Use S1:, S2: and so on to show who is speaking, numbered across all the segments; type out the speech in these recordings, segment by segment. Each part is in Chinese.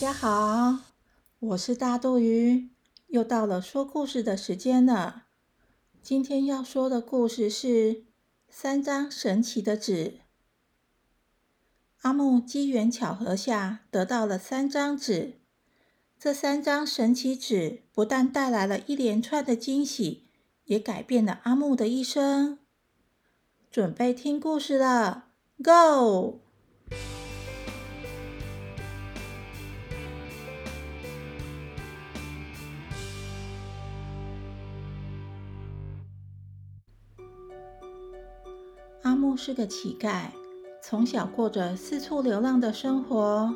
S1: 大家好，我是大肚鱼，又到了说故事的时间了。今天要说的故事是三张神奇的纸。阿木机缘巧合下得到了三张纸，这三张神奇纸不但带来了一连串的惊喜，也改变了阿木的一生。准备听故事了，Go！是个乞丐，从小过着四处流浪的生活。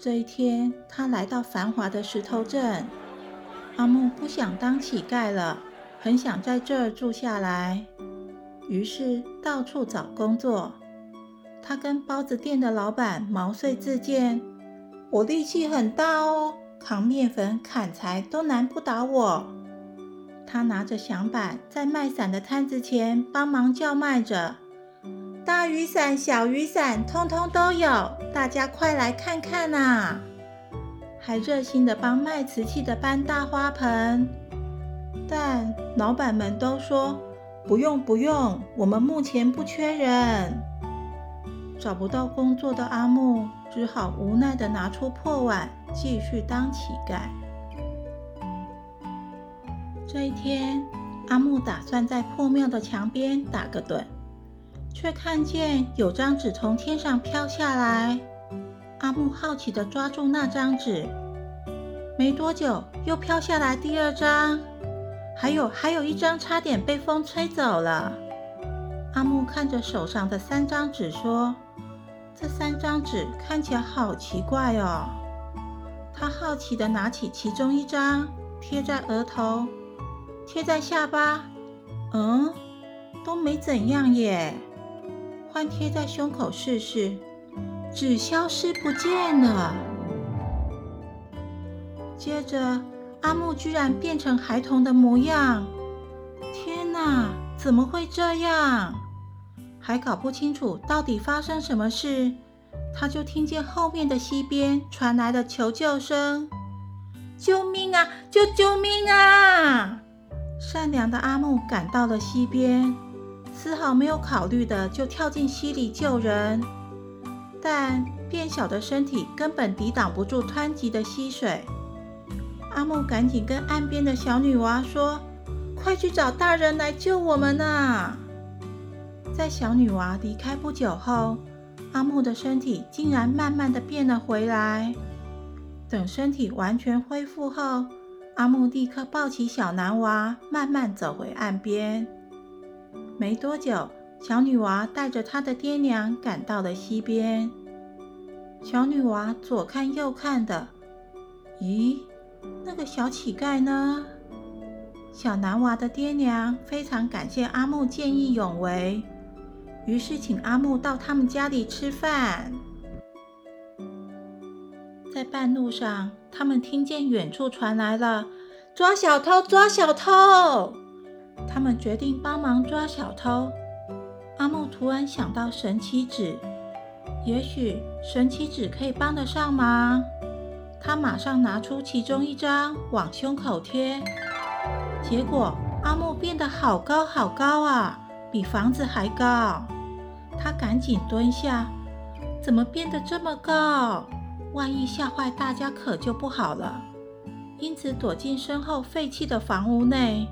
S1: 这一天，他来到繁华的石头镇。阿木不想当乞丐了，很想在这儿住下来。于是到处找工作。他跟包子店的老板毛遂自荐：“我力气很大哦，扛面粉、砍柴都难不倒我。”他拿着响板，在卖伞的摊子前帮忙叫卖着：“大雨伞、小雨伞，通通都有，大家快来看看呐！”还热心的帮卖瓷器的搬大花盆。但老板们都说。不用不用，我们目前不缺人。找不到工作的阿木只好无奈的拿出破碗，继续当乞丐。这一天，阿木打算在破庙的墙边打个盹，却看见有张纸从天上飘下来。阿木好奇地抓住那张纸，没多久又飘下来第二张。还有还有一张差点被风吹走了。阿木看着手上的三张纸说：“这三张纸看起来好奇怪哦。”他好奇地拿起其中一张，贴在额头，贴在下巴，嗯，都没怎样耶。换贴在胸口试试，纸消失不见了。接着。阿木居然变成孩童的模样！天哪，怎么会这样？还搞不清楚到底发生什么事，他就听见后面的溪边传来了求救声：“救命啊！救救命啊！”善良的阿木赶到了溪边，丝毫没有考虑的就跳进溪里救人，但变小的身体根本抵挡不住湍急的溪水。阿木赶紧跟岸边的小女娃说：“快去找大人来救我们呐！”在小女娃离开不久后，阿木的身体竟然慢慢的变了回来。等身体完全恢复后，阿木立刻抱起小男娃，慢慢走回岸边。没多久，小女娃带着她的爹娘赶到了溪边。小女娃左看右看的，咦？那个小乞丐呢？小男娃的爹娘非常感谢阿木见义勇为，于是请阿木到他们家里吃饭。在半路上，他们听见远处传来了“抓小偷，抓小偷”，他们决定帮忙抓小偷。阿木突然想到神奇纸，也许神奇纸可以帮得上忙。他马上拿出其中一张往胸口贴，结果阿木变得好高好高啊，比房子还高。他赶紧蹲下，怎么变得这么高？万一吓坏大家可就不好了。因此躲进身后废弃的房屋内，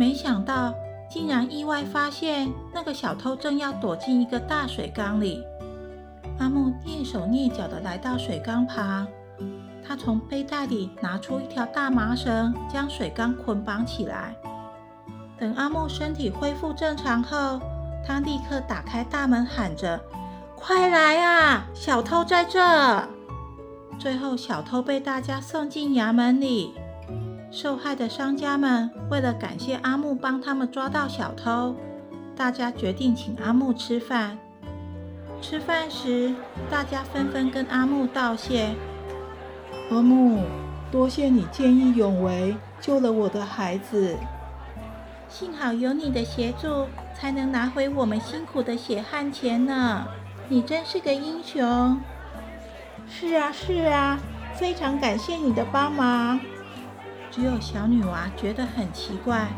S1: 没想到竟然意外发现那个小偷正要躲进一个大水缸里。阿木蹑手蹑脚地来到水缸旁。他从背带里拿出一条大麻绳，将水缸捆绑起来。等阿木身体恢复正常后，他立刻打开大门，喊着：“快来啊，小偷在这！”最后，小偷被大家送进衙门里。受害的商家们为了感谢阿木帮他们抓到小偷，大家决定请阿木吃饭。吃饭时，大家纷纷跟阿木道谢。
S2: 阿木，多谢你见义勇为，救了我的孩子。
S1: 幸好有你的协助，才能拿回我们辛苦的血汗钱呢。你真是个英雄。
S2: 是啊，是啊，非常感谢你的帮忙。
S1: 只有小女娃觉得很奇怪，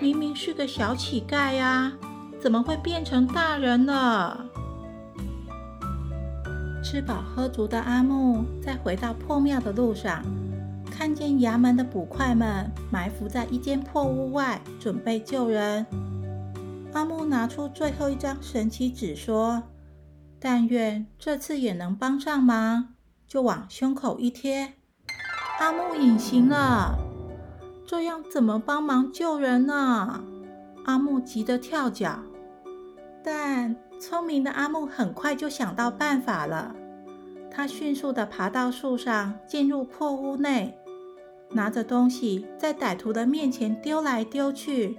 S1: 明明是个小乞丐呀，怎么会变成大人了？吃饱喝足的阿木在回到破庙的路上，看见衙门的捕快们埋伏在一间破屋外，准备救人。阿木拿出最后一张神奇纸，说：“但愿这次也能帮上忙。”就往胸口一贴。阿木隐形了，这样怎么帮忙救人呢？阿木急得跳脚，但聪明的阿木很快就想到办法了。他迅速地爬到树上，进入破屋内，拿着东西在歹徒的面前丢来丢去，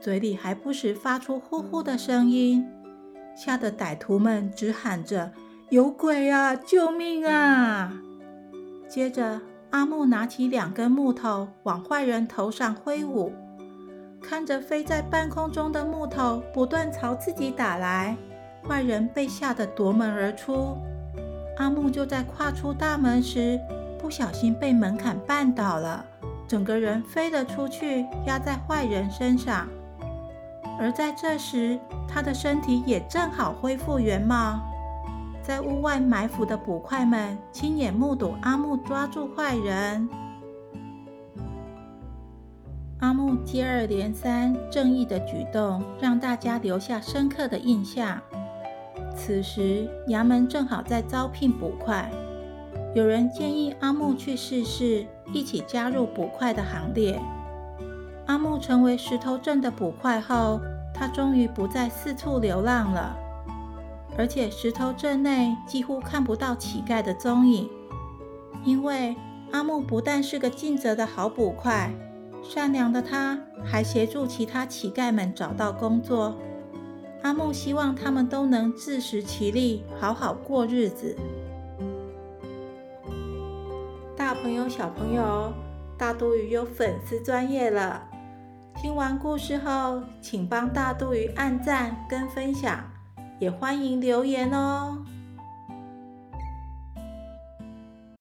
S1: 嘴里还不时发出呼呼的声音，吓得歹徒们直喊着：“有鬼啊！救命啊！”接着。阿木拿起两根木头往坏人头上挥舞，看着飞在半空中的木头不断朝自己打来，坏人被吓得夺门而出。阿木就在跨出大门时，不小心被门槛绊倒了，整个人飞了出去，压在坏人身上。而在这时，他的身体也正好恢复原貌。在屋外埋伏的捕快们亲眼目睹阿木抓住坏人，阿木接二连三正义的举动让大家留下深刻的印象。此时衙门正好在招聘捕快，有人建议阿木去试试，一起加入捕快的行列。阿木成为石头镇的捕快后，他终于不再四处流浪了。而且石头镇内几乎看不到乞丐的踪影，因为阿木不但是个尽责的好捕快，善良的他还协助其他乞丐们找到工作。阿木希望他们都能自食其力，好好过日子。大朋友、小朋友，大肚鱼有粉丝专业了。听完故事后，请帮大肚鱼按赞跟分享。也欢迎留言哦。